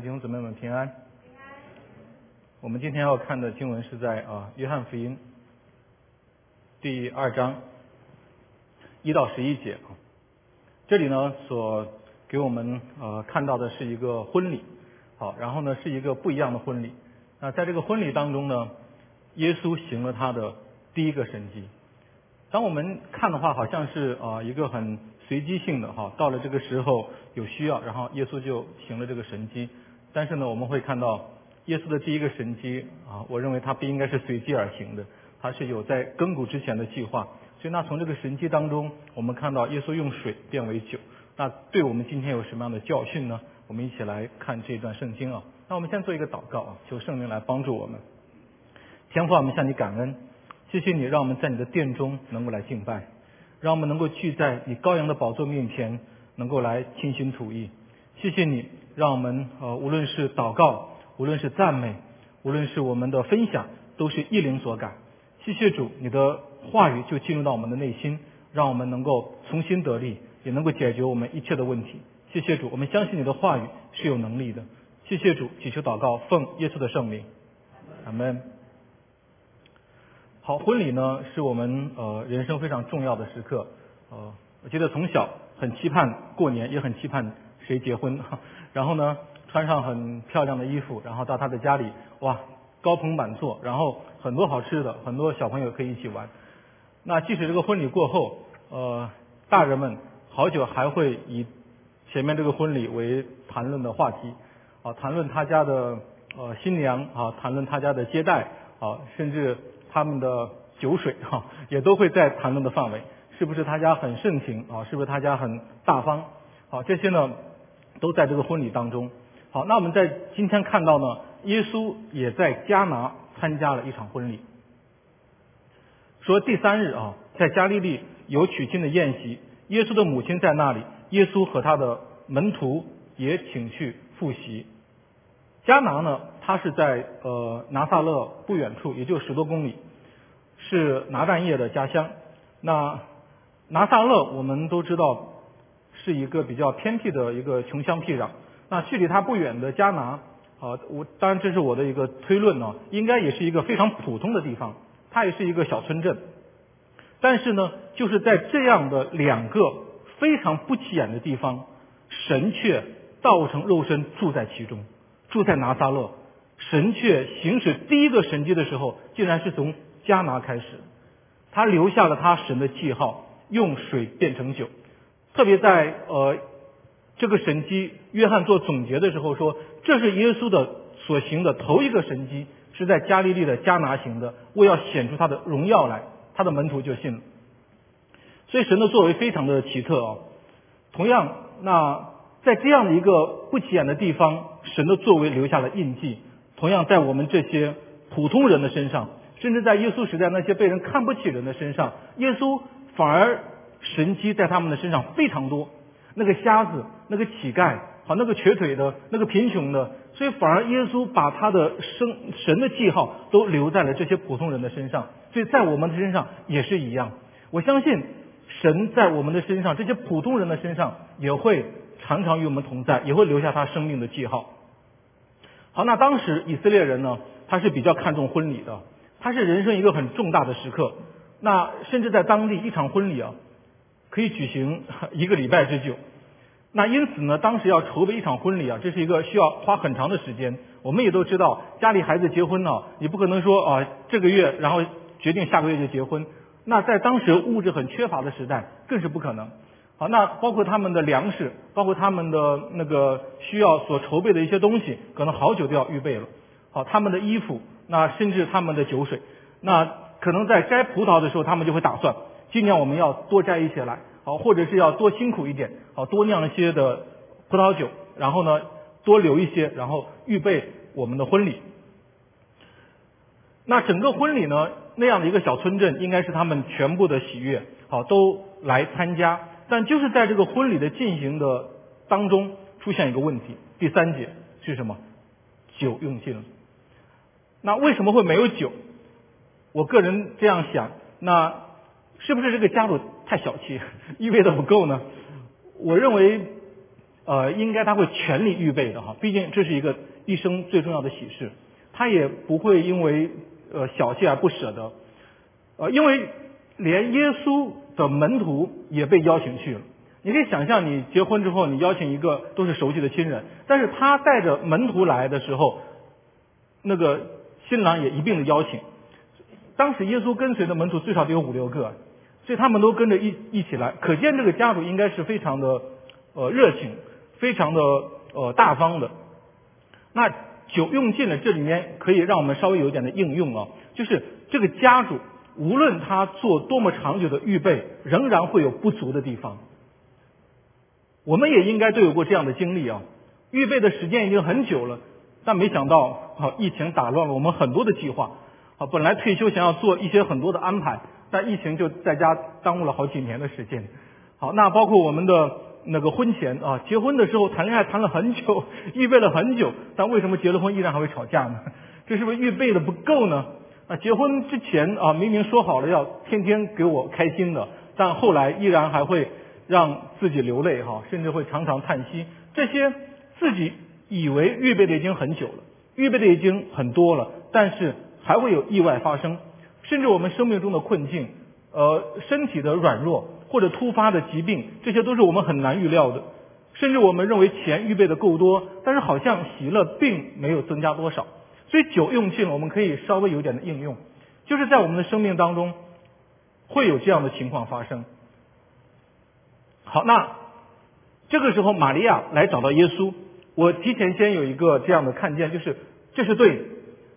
弟兄姊妹们平安。我们今天要看的经文是在啊约翰福音第二章一到十一节啊。这里呢所给我们呃看到的是一个婚礼，好，然后呢是一个不一样的婚礼。那在这个婚礼当中呢，耶稣行了他的第一个神迹。当我们看的话，好像是啊一个很随机性的哈，到了这个时候有需要，然后耶稣就行了这个神迹。但是呢，我们会看到耶稣的第一个神迹啊，我认为他不应该是随机而行的，他是有在亘古之前的计划。所以那从这个神迹当中，我们看到耶稣用水变为酒，那对我们今天有什么样的教训呢？我们一起来看这段圣经啊。那我们先做一个祷告啊，求圣灵来帮助我们。天父，我们向你感恩。谢谢你，让我们在你的殿中能够来敬拜，让我们能够聚在你羔羊的宝座面前，能够来倾心吐意。谢谢你，让我们呃无论是祷告，无论是赞美，无论是我们的分享，都是一灵所感。谢谢主，你的话语就进入到我们的内心，让我们能够重新得力，也能够解决我们一切的问题。谢谢主，我们相信你的话语是有能力的。谢谢主，祈求祷告，奉耶稣的圣名，阿门。好，婚礼呢是我们呃人生非常重要的时刻。呃，我记得从小很期盼过年，也很期盼谁结婚。然后呢，穿上很漂亮的衣服，然后到他的家里，哇，高朋满座，然后很多好吃的，很多小朋友可以一起玩。那即使这个婚礼过后，呃，大人们好久还会以前面这个婚礼为谈论的话题，啊，谈论他家的呃新娘啊，谈论他家的接待啊，甚至。他们的酒水哈也都会在谈论的范围，是不是他家很盛情啊？是不是他家很大方？好，这些呢都在这个婚礼当中。好，那我们在今天看到呢，耶稣也在迦拿参加了一场婚礼。说第三日啊，在加利利有娶亲的宴席，耶稣的母亲在那里，耶稣和他的门徒也请去赴席。迦拿呢？他是在呃拿撒勒不远处，也就十多公里，是拿但业的家乡。那拿撒勒我们都知道是一个比较偏僻的一个穷乡僻壤。那距离它不远的迦拿，啊，我当然这是我的一个推论呢，应该也是一个非常普通的地方，它也是一个小村镇。但是呢，就是在这样的两个非常不起眼的地方，神却道成肉身住在其中，住在拿撒勒。神却行使第一个神迹的时候，竟然是从加拿开始，他留下了他神的记号，用水变成酒。特别在呃这个神迹，约翰做总结的时候说，这是耶稣的所行的头一个神迹，是在加利利的加拿行的，为要显出他的荣耀来，他的门徒就信了。所以神的作为非常的奇特啊。同样，那在这样的一个不起眼的地方，神的作为留下了印记。同样，在我们这些普通人的身上，甚至在耶稣时代那些被人看不起人的身上，耶稣反而神迹在他们的身上非常多。那个瞎子，那个乞丐，好那个瘸腿的，那个贫穷的，所以反而耶稣把他的生神的记号都留在了这些普通人的身上。所以在我们的身上也是一样。我相信神在我们的身上，这些普通人的身上也会常常与我们同在，也会留下他生命的记号。好，那当时以色列人呢，他是比较看重婚礼的，他是人生一个很重大的时刻。那甚至在当地一场婚礼啊，可以举行 一个礼拜之久。那因此呢，当时要筹备一场婚礼啊，这是一个需要花很长的时间。我们也都知道，家里孩子结婚呢，你不可能说啊这个月然后决定下个月就结婚。那在当时物质很缺乏的时代，更是不可能。好，那包括他们的粮食，包括他们的那个需要所筹备的一些东西，可能好久都要预备了。好，他们的衣服，那甚至他们的酒水，那可能在摘葡萄的时候，他们就会打算，今年我们要多摘一些来，好，或者是要多辛苦一点，好，多酿一些的葡萄酒，然后呢，多留一些，然后预备我们的婚礼。那整个婚礼呢，那样的一个小村镇，应该是他们全部的喜悦，好，都来参加。但就是在这个婚礼的进行的当中，出现一个问题。第三节是什么？酒用尽了。那为什么会没有酒？我个人这样想，那是不是这个家主太小气，预备的不够呢？我认为呃，应该他会全力预备的哈，毕竟这是一个一生最重要的喜事，他也不会因为呃小气而不舍得，呃，因为连耶稣的门徒也被邀请去了。你可以想象，你结婚之后，你邀请一个都是熟悉的亲人，但是他带着门徒来的时候，那个新郎也一并的邀请。当时耶稣跟随的门徒最少得有五六个，所以他们都跟着一一起来，可见这个家主应该是非常的呃热情，非常的呃大方的。那酒用尽了，这里面可以让我们稍微有一点的应用啊，就是这个家主无论他做多么长久的预备，仍然会有不足的地方。我们也应该都有过这样的经历啊！预备的时间已经很久了，但没想到啊，疫情打乱了我们很多的计划啊。本来退休想要做一些很多的安排，但疫情就在家耽误了好几年的时间。好，那包括我们的那个婚前啊，结婚的时候谈恋爱谈了很久，预备了很久，但为什么结了婚依然还会吵架呢？这是不是预备的不够呢？啊，结婚之前啊，明明说好了要天天给我开心的，但后来依然还会。让自己流泪哈，甚至会常常叹息。这些自己以为预备的已经很久了，预备的已经很多了，但是还会有意外发生。甚至我们生命中的困境，呃，身体的软弱或者突发的疾病，这些都是我们很难预料的。甚至我们认为钱预备的够多，但是好像喜乐并没有增加多少。所以酒用尽了，我们可以稍微有点的应用，就是在我们的生命当中会有这样的情况发生。好，那这个时候玛利亚来找到耶稣，我提前先有一个这样的看见，就是这是对的。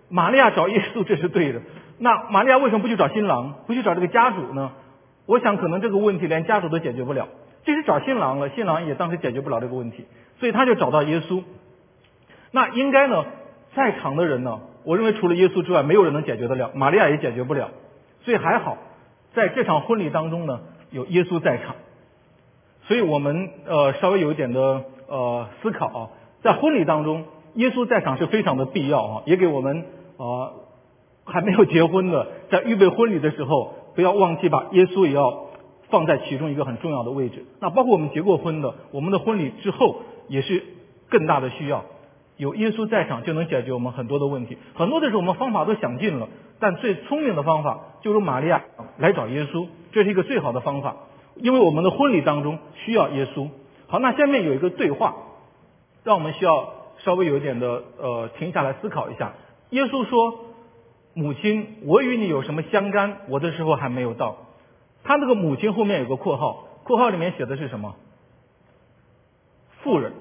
玛利亚找耶稣，这是对的。那玛利亚为什么不去找新郎，不去找这个家主呢？我想可能这个问题连家主都解决不了，即使找新郎了，新郎也当时解决不了这个问题，所以他就找到耶稣。那应该呢，在场的人呢，我认为除了耶稣之外，没有人能解决得了，玛利亚也解决不了，所以还好，在这场婚礼当中呢，有耶稣在场。所以我们呃稍微有一点的呃思考啊，在婚礼当中，耶稣在场是非常的必要啊，也给我们啊还没有结婚的，在预备婚礼的时候，不要忘记把耶稣也要放在其中一个很重要的位置。那包括我们结过婚的，我们的婚礼之后也是更大的需要，有耶稣在场就能解决我们很多的问题。很多的时候我们方法都想尽了，但最聪明的方法就是玛利亚来找耶稣，这是一个最好的方法。因为我们的婚礼当中需要耶稣。好，那下面有一个对话，让我们需要稍微有一点的呃停下来思考一下。耶稣说：“母亲，我与你有什么相干？我的时候还没有到。”他那个母亲后面有个括号，括号里面写的是什么？妇人。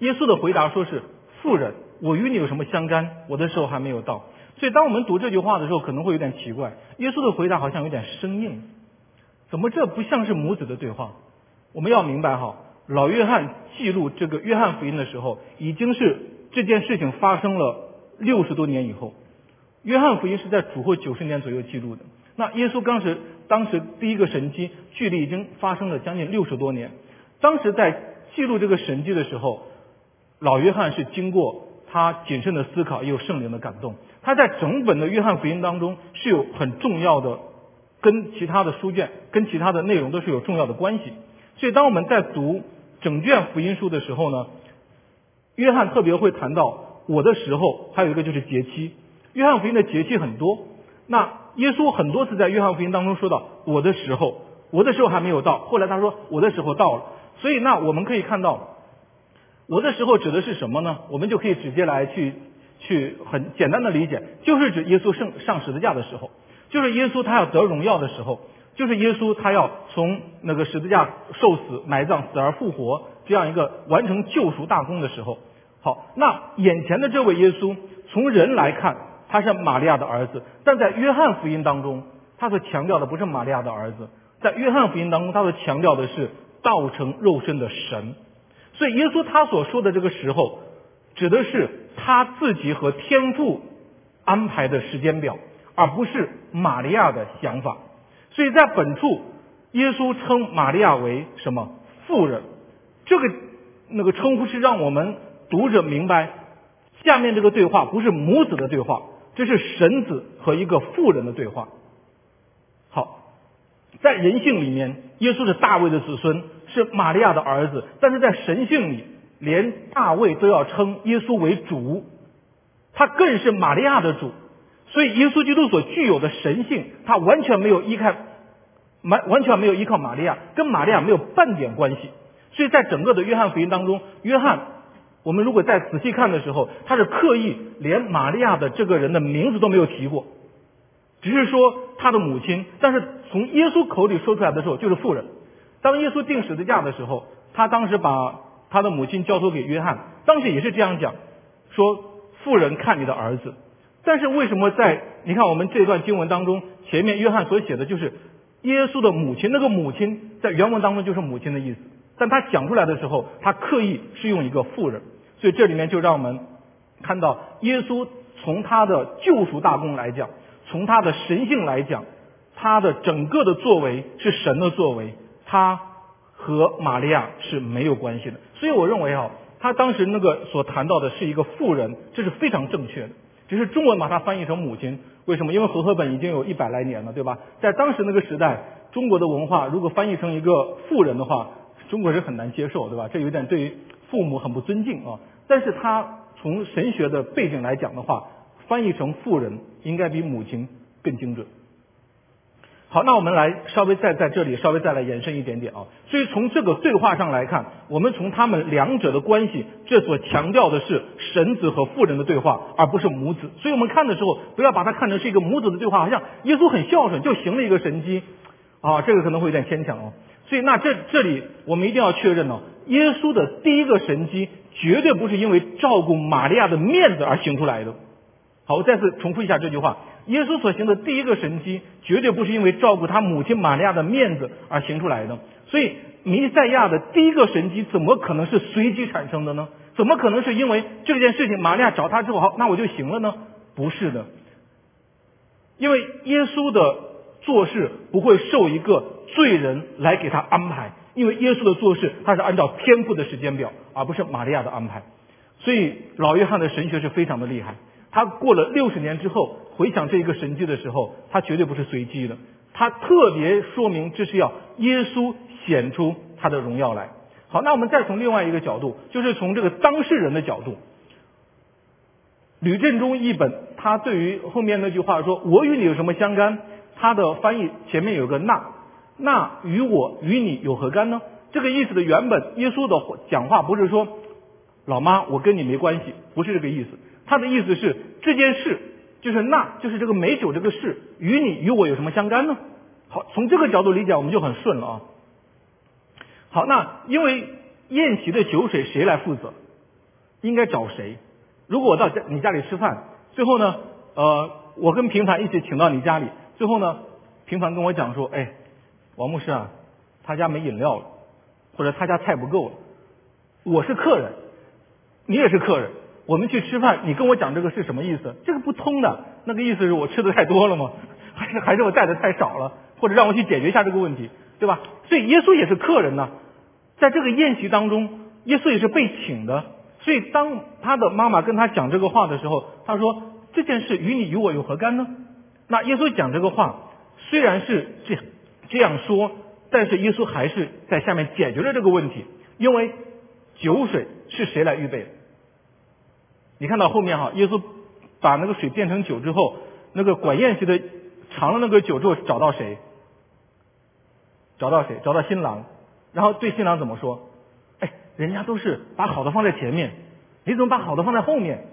耶稣的回答说是：“妇人，我与你有什么相干？我的时候还没有到。”所以当我们读这句话的时候，可能会有点奇怪。耶稣的回答好像有点生硬。怎么这不像是母子的对话？我们要明白哈，老约翰记录这个约翰福音的时候，已经是这件事情发生了六十多年以后。约翰福音是在主后九十年左右记录的。那耶稣当时当时第一个神迹，距离已经发生了将近六十多年。当时在记录这个神迹的时候，老约翰是经过他谨慎的思考，也有圣灵的感动。他在整本的约翰福音当中是有很重要的。跟其他的书卷、跟其他的内容都是有重要的关系，所以当我们在读整卷福音书的时候呢，约翰特别会谈到我的时候，还有一个就是节期。约翰福音的节气很多，那耶稣很多次在约翰福音当中说到我的时候，我的时候还没有到，后来他说我的时候到了。所以那我们可以看到，我的时候指的是什么呢？我们就可以直接来去去很简单的理解，就是指耶稣上上十字架的时候。就是耶稣他要得荣耀的时候，就是耶稣他要从那个十字架受死、埋葬、死而复活这样一个完成救赎大功的时候。好，那眼前的这位耶稣，从人来看他是玛利亚的儿子，但在约翰福音当中，他所强调的不是玛利亚的儿子，在约翰福音当中，他所强调的是道成肉身的神。所以耶稣他所说的这个时候，指的是他自己和天父安排的时间表。而不是玛利亚的想法，所以在本处，耶稣称玛利亚为什么妇人？这个那个称呼是让我们读者明白，下面这个对话不是母子的对话，这是神子和一个妇人的对话。好，在人性里面，耶稣是大卫的子孙，是玛利亚的儿子，但是在神性里，连大卫都要称耶稣为主，他更是玛利亚的主。所以，耶稣基督所具有的神性，他完全没有依靠，完完全没有依靠玛利亚，跟玛利亚没有半点关系。所以在整个的约翰福音当中，约翰，我们如果再仔细看的时候，他是刻意连玛利亚的这个人的名字都没有提过，只是说他的母亲。但是从耶稣口里说出来的时候，就是妇人。当耶稣定十字架的时候，他当时把他的母亲交托给约翰，当时也是这样讲，说妇人看你的儿子。但是为什么在你看我们这段经文当中，前面约翰所写的就是耶稣的母亲，那个母亲在原文当中就是母亲的意思，但他讲出来的时候，他刻意是用一个妇人，所以这里面就让我们看到耶稣从他的救赎大功来讲，从他的神性来讲，他的整个的作为是神的作为，他和玛利亚是没有关系的。所以我认为啊，他当时那个所谈到的是一个妇人，这是非常正确的。只是中文把它翻译成母亲，为什么？因为和合本已经有一百来年了，对吧？在当时那个时代，中国的文化如果翻译成一个妇人的话，中国人很难接受，对吧？这有点对于父母很不尊敬啊。但是他从神学的背景来讲的话，翻译成妇人应该比母亲更精准。好，那我们来稍微再在这里稍微再来延伸一点点啊。所以从这个对话上来看，我们从他们两者的关系，这所强调的是神子和妇人的对话，而不是母子。所以我们看的时候，不要把它看成是一个母子的对话，好像耶稣很孝顺就行了一个神迹啊，这个可能会有点牵强哦。所以那这这里我们一定要确认呢，耶稣的第一个神迹绝对不是因为照顾玛利亚的面子而行出来的。好，我再次重复一下这句话。耶稣所行的第一个神迹，绝对不是因为照顾他母亲玛利亚的面子而行出来的。所以，弥赛亚的第一个神迹，怎么可能是随机产生的呢？怎么可能是因为这件事情，玛利亚找他之后，好，那我就行了呢？不是的，因为耶稣的做事不会受一个罪人来给他安排，因为耶稣的做事，他是按照天赋的时间表，而不是玛利亚的安排。所以，老约翰的神学是非常的厉害。他过了六十年之后回想这一个神迹的时候，他绝对不是随机的，他特别说明这是要耶稣显出他的荣耀来。好，那我们再从另外一个角度，就是从这个当事人的角度，吕振中译本他对于后面那句话说“我与你有什么相干”，他的翻译前面有个“那”，那与我与你有何干呢？这个意思的原本耶稣的讲话不是说老妈我跟你没关系，不是这个意思。他的意思是这件事就是那就是这个美酒这个事与你与我有什么相干呢？好，从这个角度理解我们就很顺了啊。好，那因为宴席的酒水谁来负责？应该找谁？如果我到家你家里吃饭，最后呢，呃，我跟平凡一起请到你家里，最后呢，平凡跟我讲说，哎，王牧师啊，他家没饮料了，或者他家菜不够了，我是客人，你也是客人。我们去吃饭，你跟我讲这个是什么意思？这个不通的。那个意思是我吃的太多了吗？还是还是我带的太少了？或者让我去解决一下这个问题，对吧？所以耶稣也是客人呢，在这个宴席当中，耶稣也是被请的。所以当他的妈妈跟他讲这个话的时候，他说这件事与你与我有何干呢？那耶稣讲这个话虽然是这样这样说，但是耶稣还是在下面解决了这个问题，因为酒水是谁来预备的？你看到后面哈，耶稣把那个水变成酒之后，那个管宴席的尝了那个酒之后，找到谁？找到谁？找到新郎，然后对新郎怎么说？哎，人家都是把好的放在前面，你怎么把好的放在后面？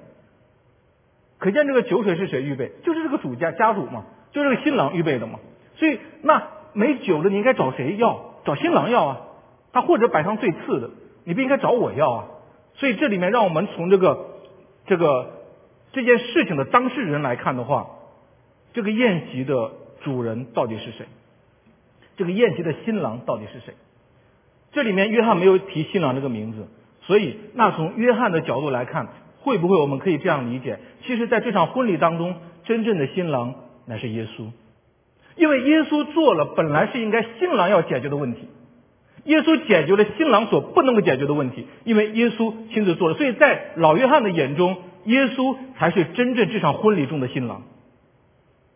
可见这个酒水是谁预备？就是这个主家家主嘛，就是这个新郎预备的嘛。所以那没酒的，你应该找谁要？找新郎要啊。他或者摆上最次的，你不应该找我要啊。所以这里面让我们从这个。这个这件事情的当事人来看的话，这个宴席的主人到底是谁？这个宴席的新郎到底是谁？这里面约翰没有提新郎这个名字，所以那从约翰的角度来看，会不会我们可以这样理解？其实，在这场婚礼当中，真正的新郎乃是耶稣，因为耶稣做了本来是应该新郎要解决的问题。耶稣解决了新郎所不能够解决的问题，因为耶稣亲自做了。所以在老约翰的眼中，耶稣才是真正这场婚礼中的新郎。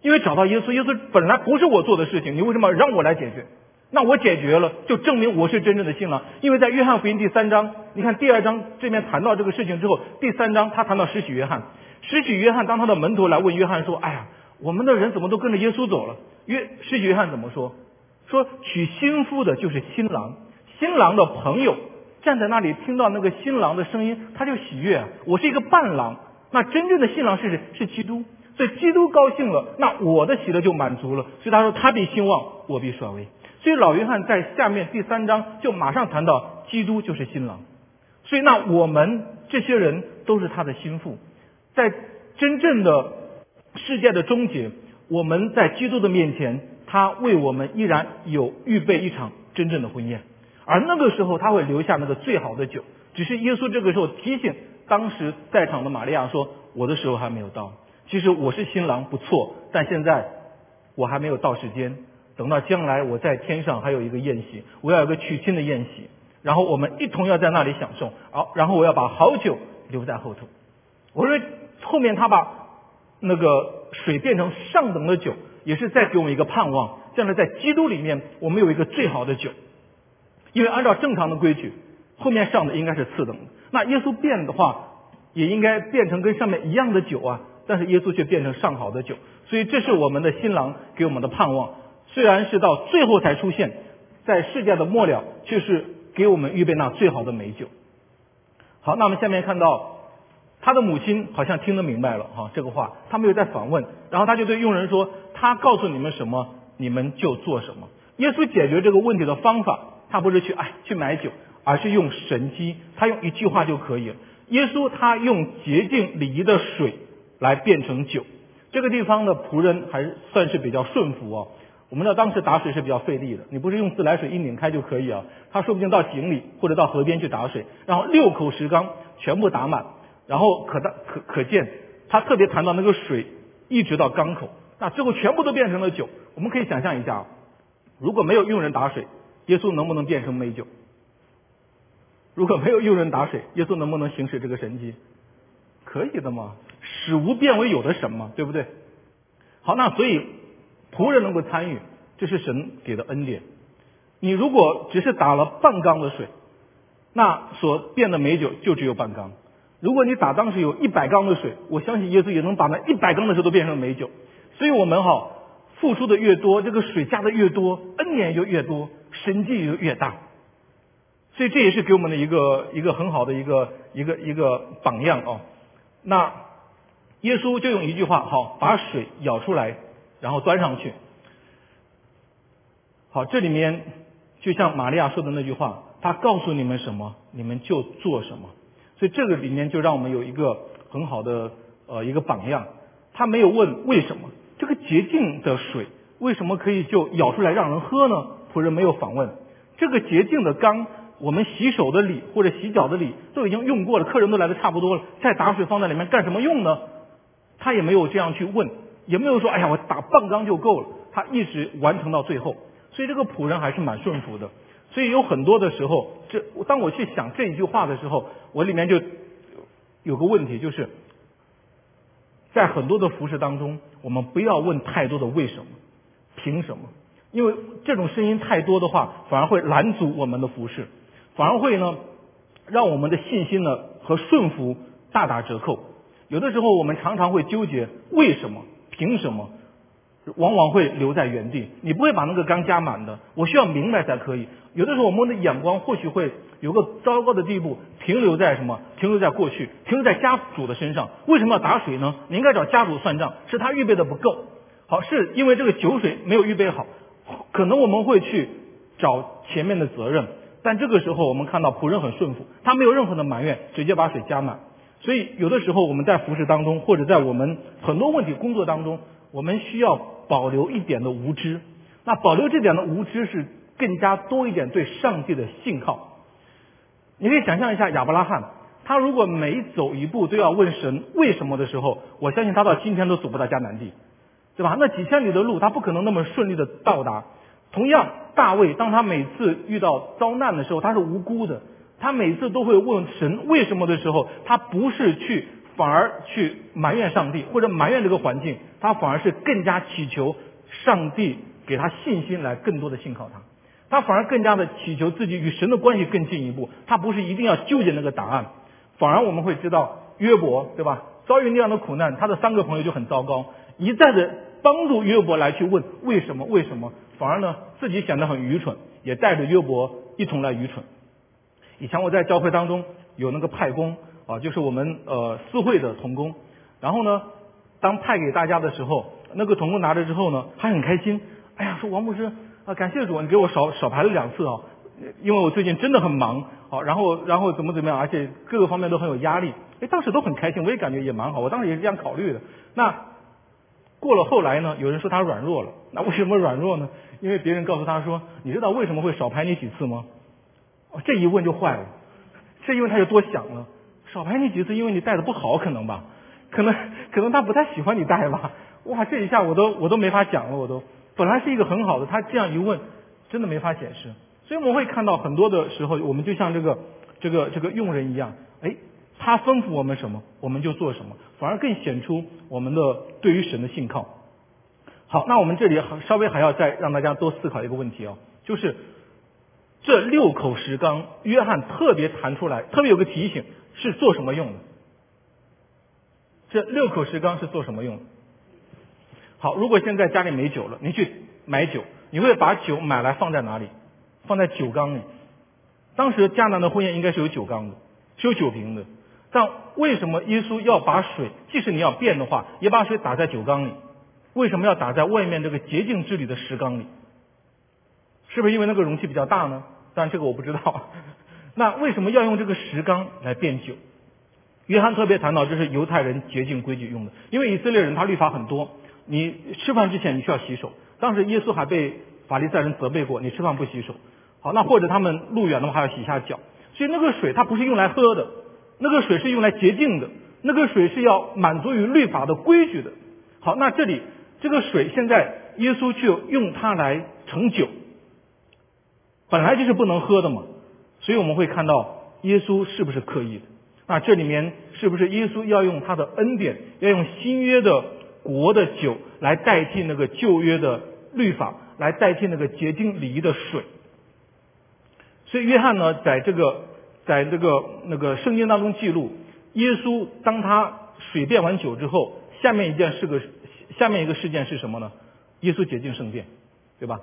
因为找到耶稣，耶稣本来不是我做的事情，你为什么让我来解决？那我解决了，就证明我是真正的新郎。因为在约翰福音第三章，你看第二章这边谈到这个事情之后，第三章他谈到施洗约翰，施洗约翰当他的门徒来问约翰说：“哎呀，我们的人怎么都跟着耶稣走了？”约施洗约翰怎么说？说娶新妇的就是新郎，新郎的朋友站在那里听到那个新郎的声音，他就喜悦。我是一个伴郎，那真正的新郎是谁？是基督。所以基督高兴了，那我的喜乐就满足了。所以他说他必兴旺，我必衰微。所以老约翰在下面第三章就马上谈到基督就是新郎。所以那我们这些人都是他的心腹，在真正的世界的终结，我们在基督的面前，他为我们依然有预备一场真正的婚宴。而那个时候他会留下那个最好的酒，只是耶稣这个时候提醒当时在场的玛利亚说：“我的时候还没有到。”其实我是新郎不错，但现在我还没有到时间。等到将来我在天上还有一个宴席，我要有个娶亲的宴席，然后我们一同要在那里享受。好，然后我要把好酒留在后头。我说后面他把那个水变成上等的酒，也是在给我们一个盼望。这样的在基督里面，我们有一个最好的酒。因为按照正常的规矩，后面上的应该是次等的。那耶稣变的话，也应该变成跟上面一样的酒啊。但是耶稣却变成上好的酒，所以这是我们的新郎给我们的盼望。虽然是到最后才出现，在世界的末了，却是给我们预备那最好的美酒。好，那我们下面看到他的母亲好像听得明白了哈这个话，他没有在反问，然后他就对佣人说：“他告诉你们什么，你们就做什么。”耶稣解决这个问题的方法，他不是去哎去买酒，而是用神机，他用一句话就可以了。耶稣他用洁净礼仪的水。来变成酒，这个地方的仆人还算是比较顺服哦。我们知道当时打水是比较费力的，你不是用自来水一拧开就可以啊。他说不定到井里或者到河边去打水，然后六口石缸全部打满，然后可大可可见他特别谈到那个水一直到缸口，那最后全部都变成了酒。我们可以想象一下啊，如果没有用人打水，耶稣能不能变成美酒？如果没有用人打水，耶稣能不能行使这个神迹？可以的嘛。使无变为有的神嘛，对不对？好，那所以仆人能够参与，这是神给的恩典。你如果只是打了半缸的水，那所变的美酒就只有半缸。如果你打当时有一百缸的水，我相信耶稣也能把那一百缸的水都变成美酒。所以我们哈付出的越多，这个水加的越多，恩典就越多，神迹就越大。所以这也是给我们的一个一个很好的一个一个一个榜样哦。那。耶稣就用一句话，好，把水舀出来，然后端上去。好，这里面就像玛利亚说的那句话，他告诉你们什么，你们就做什么。所以这个里面就让我们有一个很好的呃一个榜样。他没有问为什么这个洁净的水为什么可以就舀出来让人喝呢？仆人没有反问。这个洁净的缸，我们洗手的礼或者洗脚的礼都已经用过了，客人都来的差不多了，再打水放在里面干什么用呢？他也没有这样去问，也没有说，哎呀，我打半缸就够了。他一直完成到最后，所以这个仆人还是蛮顺服的。所以有很多的时候，这当我去想这一句话的时候，我里面就有个问题，就是在很多的服饰当中，我们不要问太多的为什么、凭什么，因为这种声音太多的话，反而会拦阻我们的服饰，反而会呢，让我们的信心呢和顺服大打折扣。有的时候我们常常会纠结为什么、凭什么，往往会留在原地。你不会把那个缸加满的，我需要明白才可以。有的时候我们的眼光或许会有个糟糕的地步，停留在什么？停留在过去，停留在家主的身上。为什么要打水呢？你应该找家主算账，是他预备的不够。好，是因为这个酒水没有预备好。可能我们会去找前面的责任，但这个时候我们看到仆人很顺服，他没有任何的埋怨，直接把水加满。所以，有的时候我们在服饰当中，或者在我们很多问题工作当中，我们需要保留一点的无知。那保留这点的无知，是更加多一点对上帝的信靠。你可以想象一下亚伯拉罕，他如果每走一步都要问神为什么的时候，我相信他到今天都走不到迦南地，对吧？那几千里的路，他不可能那么顺利的到达。同样，大卫当他每次遇到遭难的时候，他是无辜的。他每次都会问神为什么的时候，他不是去反而去埋怨上帝或者埋怨这个环境，他反而是更加祈求上帝给他信心来更多的信靠他。他反而更加的祈求自己与神的关系更进一步。他不是一定要纠结那个答案，反而我们会知道约伯，对吧？遭遇那样的苦难，他的三个朋友就很糟糕，一再的帮助约伯来去问为什么为什么，反而呢自己显得很愚蠢，也带着约伯一同来愚蠢。以前我在教会当中有那个派工啊，就是我们呃私会的童工，然后呢，当派给大家的时候，那个童工拿着之后呢，还很开心。哎呀，说王牧师啊，感谢主，你给我少少排了两次啊，因为我最近真的很忙啊，然后然后怎么怎么样，而且各个方面都很有压力。哎，当时都很开心，我也感觉也蛮好，我当时也是这样考虑的。那过了后来呢，有人说他软弱了，那为什么软弱呢？因为别人告诉他说，你知道为什么会少排你几次吗？这一问就坏了，这一问他就多想了，少排你几次，因为你带的不好，可能吧，可能可能他不太喜欢你带吧。哇，这一下我都我都没法讲了，我都本来是一个很好的，他这样一问，真的没法解释。所以我们会看到很多的时候，我们就像这个这个这个佣人一样，哎，他吩咐我们什么，我们就做什么，反而更显出我们的对于神的信靠。好，那我们这里还稍微还要再让大家多思考一个问题哦，就是。这六口石缸，约翰特别弹出来，特别有个提醒，是做什么用的？这六口石缸是做什么用？好，如果现在家里没酒了，你去买酒，你会把酒买来放在哪里？放在酒缸里。当时迦南的婚宴应该是有酒缸的，是有酒瓶的。但为什么耶稣要把水，即使你要变的话，也把水打在酒缸里？为什么要打在外面这个洁净之里的石缸里？是不是因为那个容器比较大呢？但这个我不知道。那为什么要用这个石缸来变酒？约翰特别谈到这是犹太人洁净规矩用的，因为以色列人他律法很多，你吃饭之前你需要洗手。当时耶稣还被法利赛人责备过，你吃饭不洗手。好，那或者他们路远的话还要洗一下脚。所以那个水它不是用来喝的，那个水是用来洁净的，那个水是要满足于律法的规矩的。好，那这里这个水现在耶稣就用它来盛酒。本来就是不能喝的嘛，所以我们会看到耶稣是不是刻意的？那这里面是不是耶稣要用他的恩典，要用新约的国的酒来代替那个旧约的律法，来代替那个洁净礼仪的水？所以约翰呢，在这个在这个那个圣经当中记录，耶稣当他水变完酒之后，下面一件是个下面一个事件是什么呢？耶稣洁净圣殿，对吧？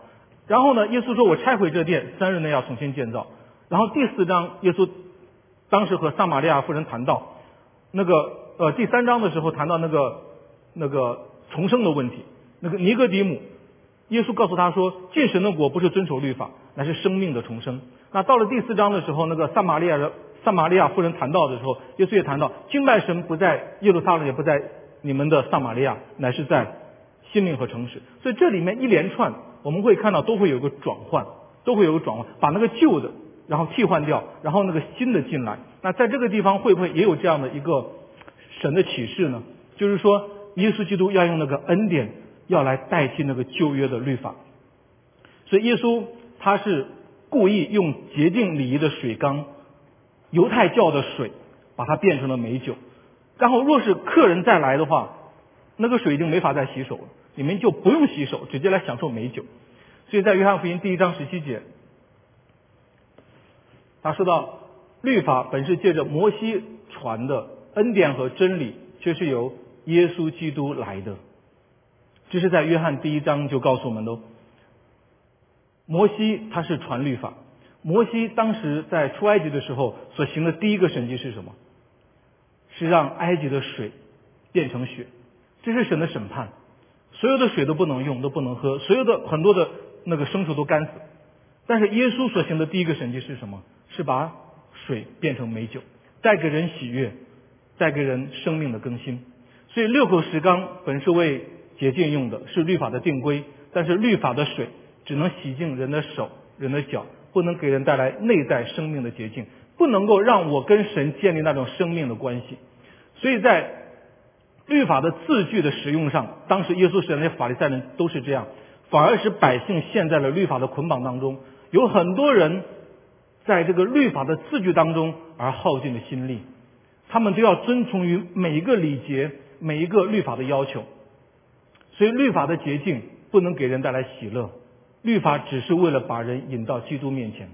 然后呢？耶稣说：“我拆毁这殿，三日内要重新建造。”然后第四章，耶稣当时和撒玛利亚妇人谈到那个呃第三章的时候谈到那个那个重生的问题。那个尼哥底母，耶稣告诉他说：“进神的国不是遵守律法，乃是生命的重生。”那到了第四章的时候，那个撒玛利亚的撒玛利亚妇人谈到的时候，耶稣也谈到敬拜神不在耶路撒冷，也不在你们的撒玛利亚，乃是在心灵和诚实。所以这里面一连串。我们会看到都会有个转换，都会有个转换，把那个旧的然后替换掉，然后那个新的进来。那在这个地方会不会也有这样的一个神的启示呢？就是说，耶稣基督要用那个恩典要来代替那个旧约的律法。所以耶稣他是故意用洁净礼仪的水缸，犹太教的水，把它变成了美酒。然后若是客人再来的话，那个水已经没法再洗手了。你们就不用洗手，直接来享受美酒。所以在约翰福音第一章十七节，他说到律法本是借着摩西传的恩典和真理，却是由耶稣基督来的。这是在约翰第一章就告诉我们的。摩西他是传律法，摩西当时在出埃及的时候所行的第一个神迹是什么？是让埃及的水变成血，这是神的审判。所有的水都不能用，都不能喝，所有的很多的那个牲畜都干死。但是耶稣所行的第一个神迹是什么？是把水变成美酒，带给人喜悦，带给人生命的更新。所以六口石缸本是为洁净用的，是律法的定规。但是律法的水只能洗净人的手、人的脚，不能给人带来内在生命的洁净，不能够让我跟神建立那种生命的关系。所以在律法的字句的使用上，当时耶稣时代那些法利赛人都是这样，反而使百姓陷在了律法的捆绑当中。有很多人在这个律法的字句当中而耗尽了心力，他们都要遵从于每一个礼节、每一个律法的要求。所以律法的捷径不能给人带来喜乐，律法只是为了把人引到基督面前。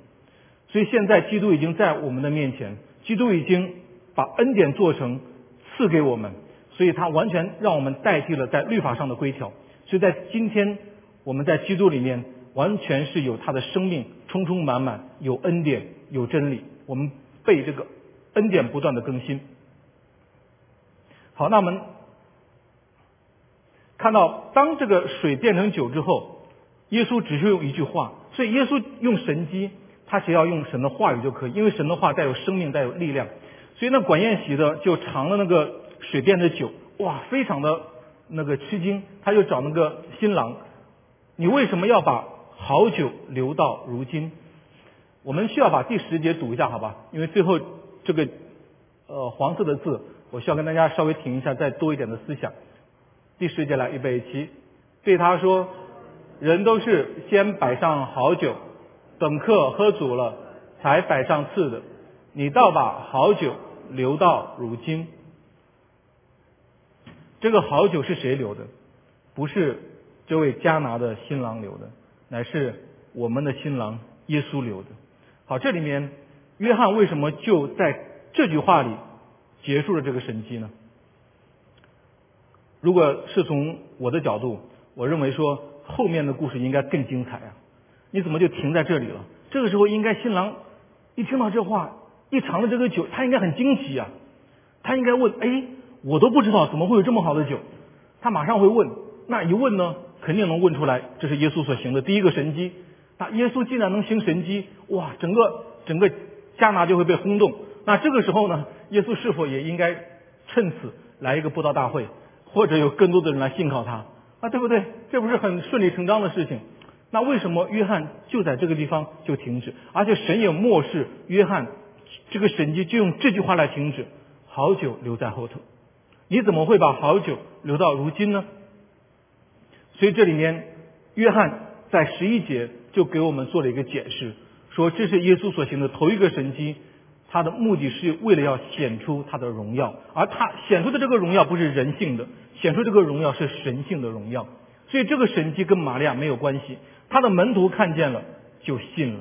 所以现在基督已经在我们的面前，基督已经把恩典做成赐给我们，所以他完全让我们代替了在律法上的规条。所以在今天我们在基督里面完全是有他的生命充充满满，有恩典，有真理。我们被这个恩典不断的更新。好，那我们看到当这个水变成酒之后，耶稣只是用一句话，所以耶稣用神机。他只要用神的话语就可以，因为神的话带有生命，带有力量。所以那管宴席的就尝了那个水变的酒，哇，非常的那个吃惊。他就找那个新郎，你为什么要把好酒留到如今？我们需要把第十节读一下，好吧？因为最后这个呃黄色的字，我需要跟大家稍微停一下，再多一点的思想。第十节来预备起，对他说，人都是先摆上好酒。等客喝足了，才摆上次的。你倒把好酒留到如今。这个好酒是谁留的？不是这位加拿的新郎留的，乃是我们的新郎耶稣留的。好，这里面约翰为什么就在这句话里结束了这个神迹呢？如果是从我的角度，我认为说后面的故事应该更精彩啊。你怎么就停在这里了？这个时候应该新郎一听到这话，一尝了这个酒，他应该很惊喜啊！他应该问：哎，我都不知道怎么会有这么好的酒？他马上会问。那一问呢，肯定能问出来，这是耶稣所行的第一个神迹。那耶稣既然能行神迹，哇，整个整个加拿就会被轰动。那这个时候呢，耶稣是否也应该趁此来一个布道大会，或者有更多的人来信靠他啊？对不对？这不是很顺理成章的事情？那为什么约翰就在这个地方就停止，而且神也漠视约翰这个神迹，就用这句话来停止，好久留在后头。你怎么会把好久留到如今呢？所以这里面约翰在十一节就给我们做了一个解释，说这是耶稣所行的头一个神迹，他的目的是为了要显出他的荣耀，而他显出的这个荣耀不是人性的，显出这个荣耀是神性的荣耀。所以这个神迹跟玛利亚没有关系。他的门徒看见了，就信了。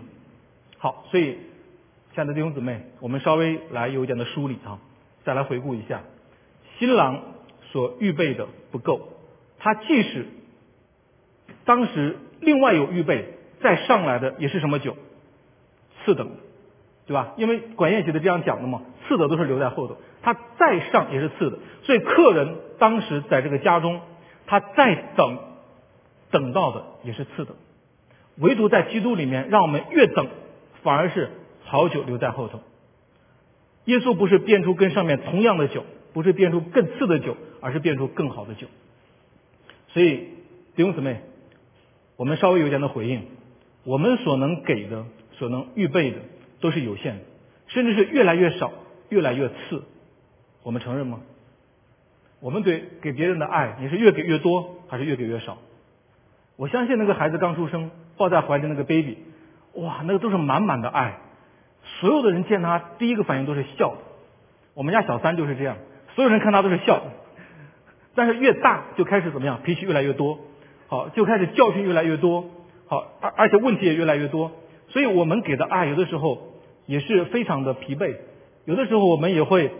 好，所以亲爱的弟兄姊妹，我们稍微来有一点的梳理啊，再来回顾一下，新郎所预备的不够，他即使当时另外有预备，再上来的也是什么酒？次等，对吧？因为管宴席的这样讲的嘛，次的都是留在后头，他再上也是次的，所以客人当时在这个家中，他再等，等到的也是次的。唯独在基督里面，让我们越等，反而是好酒留在后头。耶稣不是变出跟上面同样的酒，不是变出更次的酒，而是变出更好的酒。所以弟兄姊妹，我们稍微有点的回应，我们所能给的、所能预备的都是有限的，甚至是越来越少、越来越次。我们承认吗？我们对给别人的爱，你是越给越多，还是越给越少？我相信那个孩子刚出生。抱在怀里那个 baby，哇，那个都是满满的爱。所有的人见他第一个反应都是笑。我们家小三就是这样，所有人看他都是笑。但是越大就开始怎么样，脾气越来越多，好，就开始教训越来越多，好，而而且问题也越来越多。所以我们给的爱有的时候也是非常的疲惫，有的时候我们也会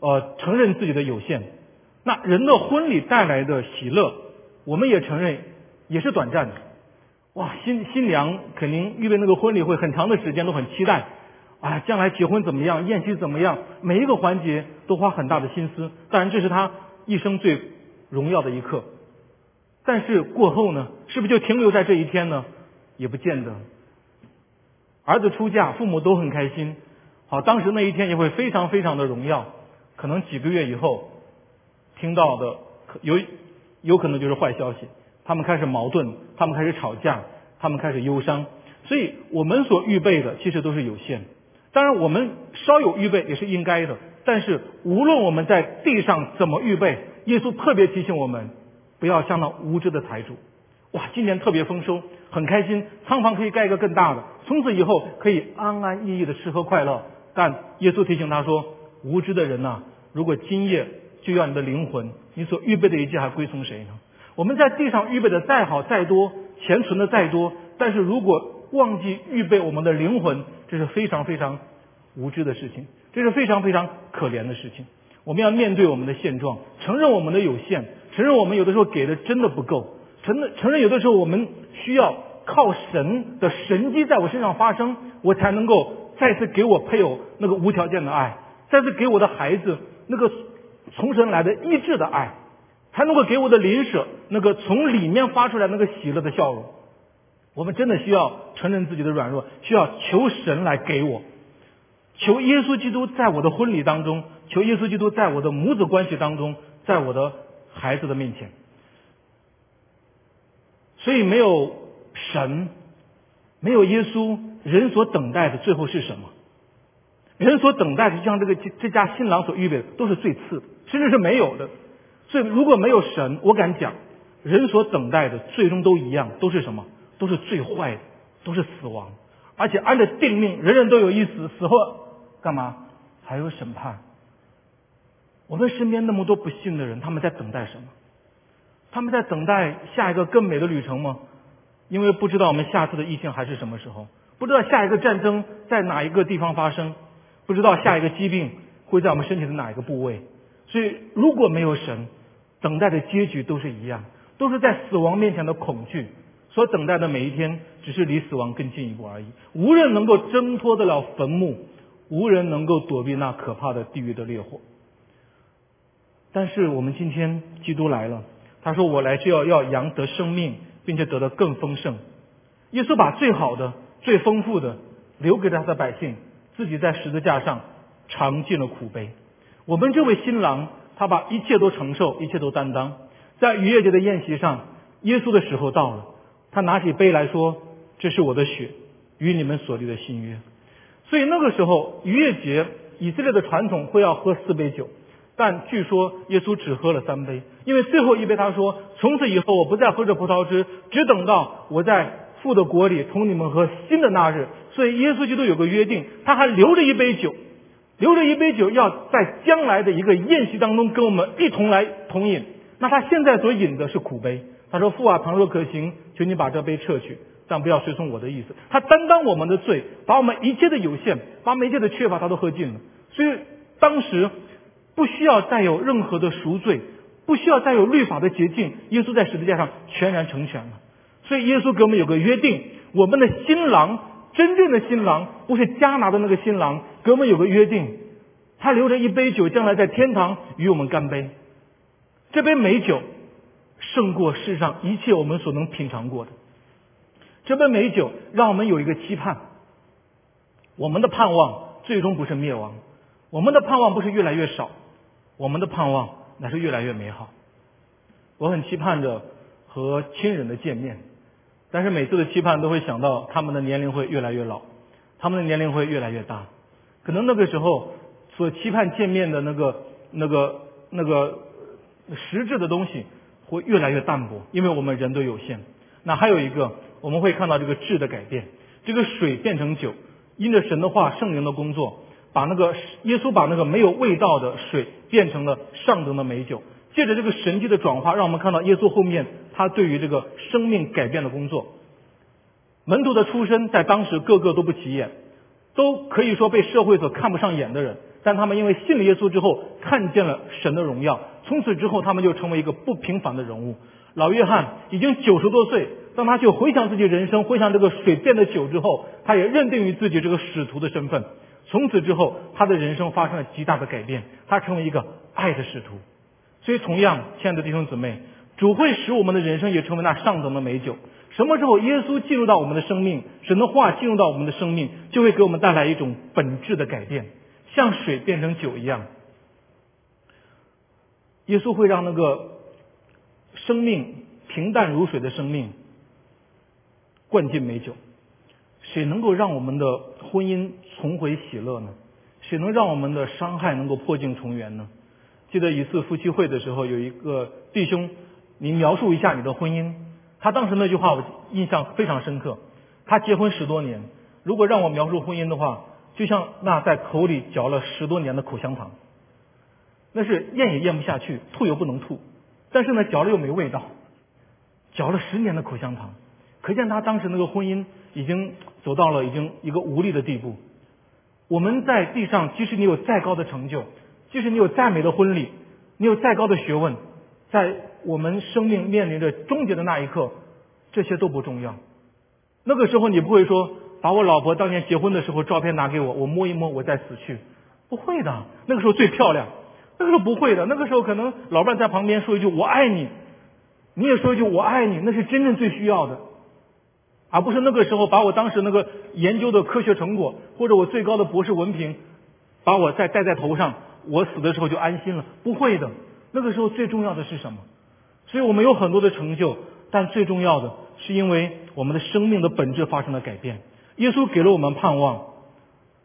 呃承认自己的有限。那人的婚礼带来的喜乐，我们也承认也是短暂的。哇，新新娘肯定预备那个婚礼会很长的时间，都很期待。啊，将来结婚怎么样，宴席怎么样，每一个环节都花很大的心思。当然，这是他一生最荣耀的一刻。但是过后呢，是不是就停留在这一天呢？也不见得。儿子出嫁，父母都很开心。好，当时那一天也会非常非常的荣耀。可能几个月以后，听到的有有可能就是坏消息。他们开始矛盾，他们开始吵架，他们开始忧伤。所以我们所预备的其实都是有限。当然，我们稍有预备也是应该的。但是，无论我们在地上怎么预备，耶稣特别提醒我们，不要像那无知的财主。哇，今年特别丰收，很开心，仓房可以盖一个更大的，从此以后可以安安逸逸的吃喝快乐。但耶稣提醒他说：“无知的人呐，如果今夜就要你的灵魂，你所预备的一切还归从谁呢？”我们在地上预备的再好再多，钱存的再多，但是如果忘记预备我们的灵魂，这是非常非常无知的事情，这是非常非常可怜的事情。我们要面对我们的现状，承认我们的有限，承认我们有的时候给的真的不够，承认承认有的时候我们需要靠神的神迹在我身上发生，我才能够再次给我配偶那个无条件的爱，再次给我的孩子那个从神来的医治的爱，才能够给我的邻舍那个从里面发出来那个喜乐的笑容。我们真的需要承认自己的软弱，需要求神来给我。求耶稣基督在我的婚礼当中，求耶稣基督在我的母子关系当中，在我的孩子的面前。所以没有神，没有耶稣，人所等待的最后是什么？人所等待的，就像这个这家新郎所预备的，都是最次的，甚至是没有的。所以如果没有神，我敢讲，人所等待的最终都一样，都是什么？都是最坏的，都是死亡。而且按照定命，人人都有一死，死后。干嘛？还有审判。我们身边那么多不幸的人，他们在等待什么？他们在等待下一个更美的旅程吗？因为不知道我们下次的疫情还是什么时候，不知道下一个战争在哪一个地方发生，不知道下一个疾病会在我们身体的哪一个部位。所以，如果没有神，等待的结局都是一样，都是在死亡面前的恐惧。所等待的每一天，只是离死亡更进一步而已。无人能够挣脱得了坟墓。无人能够躲避那可怕的地狱的烈火。但是我们今天基督来了，他说：“我来就要要扬得生命，并且得的更丰盛。”耶稣把最好的、最丰富的留给了他的百姓，自己在十字架上尝尽了苦悲。我们这位新郎，他把一切都承受，一切都担当。在逾越节的宴席上，耶稣的时候到了，他拿起杯来说：“这是我的血，与你们所立的新约。”所以那个时候逾越节，以色列的传统会要喝四杯酒，但据说耶稣只喝了三杯，因为最后一杯他说：“从此以后我不再喝这葡萄汁，只等到我在父的国里同你们喝新的那日。”所以耶稣基督有个约定，他还留着一杯酒，留着一杯酒要在将来的一个宴席当中跟我们一同来同饮。那他现在所饮的是苦杯。他说：“父啊，倘若可行，求你把这杯撤去。”但不要随从我的意思。他担当我们的罪，把我们一切的有限，把每一切的缺乏，他都喝尽了。所以当时不需要再有任何的赎罪，不需要再有律法的捷径。耶稣在十字架上全然成全了。所以耶稣给我们有个约定：我们的新郎，真正的新郎，不是加拿的那个新郎，给我们有个约定。他留着一杯酒，将来在天堂与我们干杯。这杯美酒胜过世上一切我们所能品尝过的。这杯美酒让我们有一个期盼，我们的盼望最终不是灭亡，我们的盼望不是越来越少，我们的盼望乃是越来越美好。我很期盼着和亲人的见面，但是每次的期盼都会想到他们的年龄会越来越老，他们的年龄会越来越大，可能那个时候所期盼见面的那个那个那个实质的东西会越来越淡薄，因为我们人都有限。那还有一个。我们会看到这个质的改变，这个水变成酒，因着神的话、圣灵的工作，把那个耶稣把那个没有味道的水变成了上等的美酒。借着这个神迹的转化，让我们看到耶稣后面他对于这个生命改变的工作。门徒的出身在当时个个都不起眼，都可以说被社会所看不上眼的人，但他们因为信了耶稣之后，看见了神的荣耀，从此之后他们就成为一个不平凡的人物。老约翰已经九十多岁。当他去回想自己人生，回想这个水变的酒之后，他也认定于自己这个使徒的身份。从此之后，他的人生发生了极大的改变，他成为一个爱的使徒。所以，同样，亲爱的弟兄姊妹，主会使我们的人生也成为那上等的美酒。什么时候耶稣进入到我们的生命，神的话进入到我们的生命，就会给我们带来一种本质的改变，像水变成酒一样。耶稣会让那个生命平淡如水的生命。灌进美酒，谁能够让我们的婚姻重回喜乐呢？谁能让我们的伤害能够破镜重圆呢？记得一次夫妻会的时候，有一个弟兄，你描述一下你的婚姻。他当时那句话我印象非常深刻。他结婚十多年，如果让我描述婚姻的话，就像那在口里嚼了十多年的口香糖，那是咽也咽不下去，吐又不能吐，但是呢嚼了又没味道，嚼了十年的口香糖。可见他当时那个婚姻已经走到了已经一个无力的地步。我们在地上，即使你有再高的成就，即使你有再美的婚礼，你有再高的学问，在我们生命面临着终结的那一刻，这些都不重要。那个时候你不会说，把我老婆当年结婚的时候照片拿给我，我摸一摸，我再死去。不会的，那个时候最漂亮。那个时候不会的，那个时候可能老伴在旁边说一句“我爱你”，你也说一句“我爱你”，那是真正最需要的。而不是那个时候把我当时那个研究的科学成果，或者我最高的博士文凭，把我再戴在头上，我死的时候就安心了。不会的，那个时候最重要的是什么？所以我们有很多的成就，但最重要的是因为我们的生命的本质发生了改变。耶稣给了我们盼望，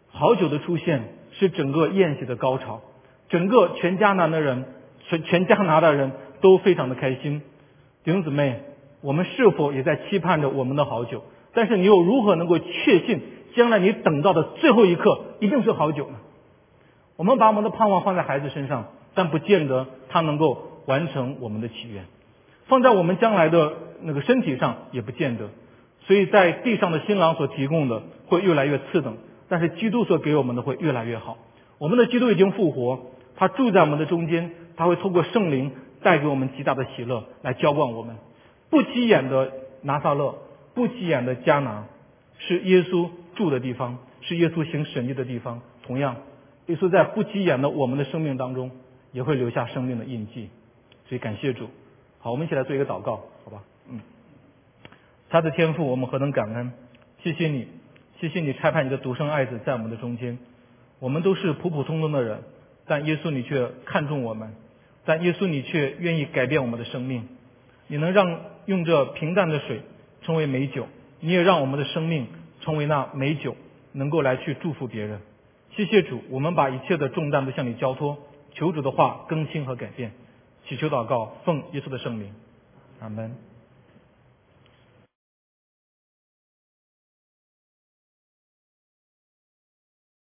好酒的出现是整个宴席的高潮，整个全迦南的人，全全加拿大人都非常的开心。弟兄姊妹。我们是否也在期盼着我们的好酒？但是你又如何能够确信将来你等到的最后一刻一定是好酒呢？我们把我们的盼望放在孩子身上，但不见得他能够完成我们的祈愿；放在我们将来的那个身体上也不见得。所以在地上的新郎所提供的会越来越次等，但是基督所给我们的会越来越好。我们的基督已经复活，他住在我们的中间，他会通过圣灵带给我们极大的喜乐，来浇灌我们。不起眼的拿撒勒，不起眼的迦南，是耶稣住的地方，是耶稣行神迹的地方。同样，耶稣在不起眼的我们的生命当中，也会留下生命的印记。所以感谢主。好，我们一起来做一个祷告，好吧？嗯。他的天赋，我们何等感恩！谢谢你，谢谢你差派你的独生爱子在我们的中间。我们都是普普通通的人，但耶稣你却看重我们，但耶稣你却愿意改变我们的生命。你能让用这平淡的水成为美酒，你也让我们的生命成为那美酒，能够来去祝福别人。谢谢主，我们把一切的重担都向你交托，求主的话更新和改变，祈求祷告，奉耶稣的圣名，阿门。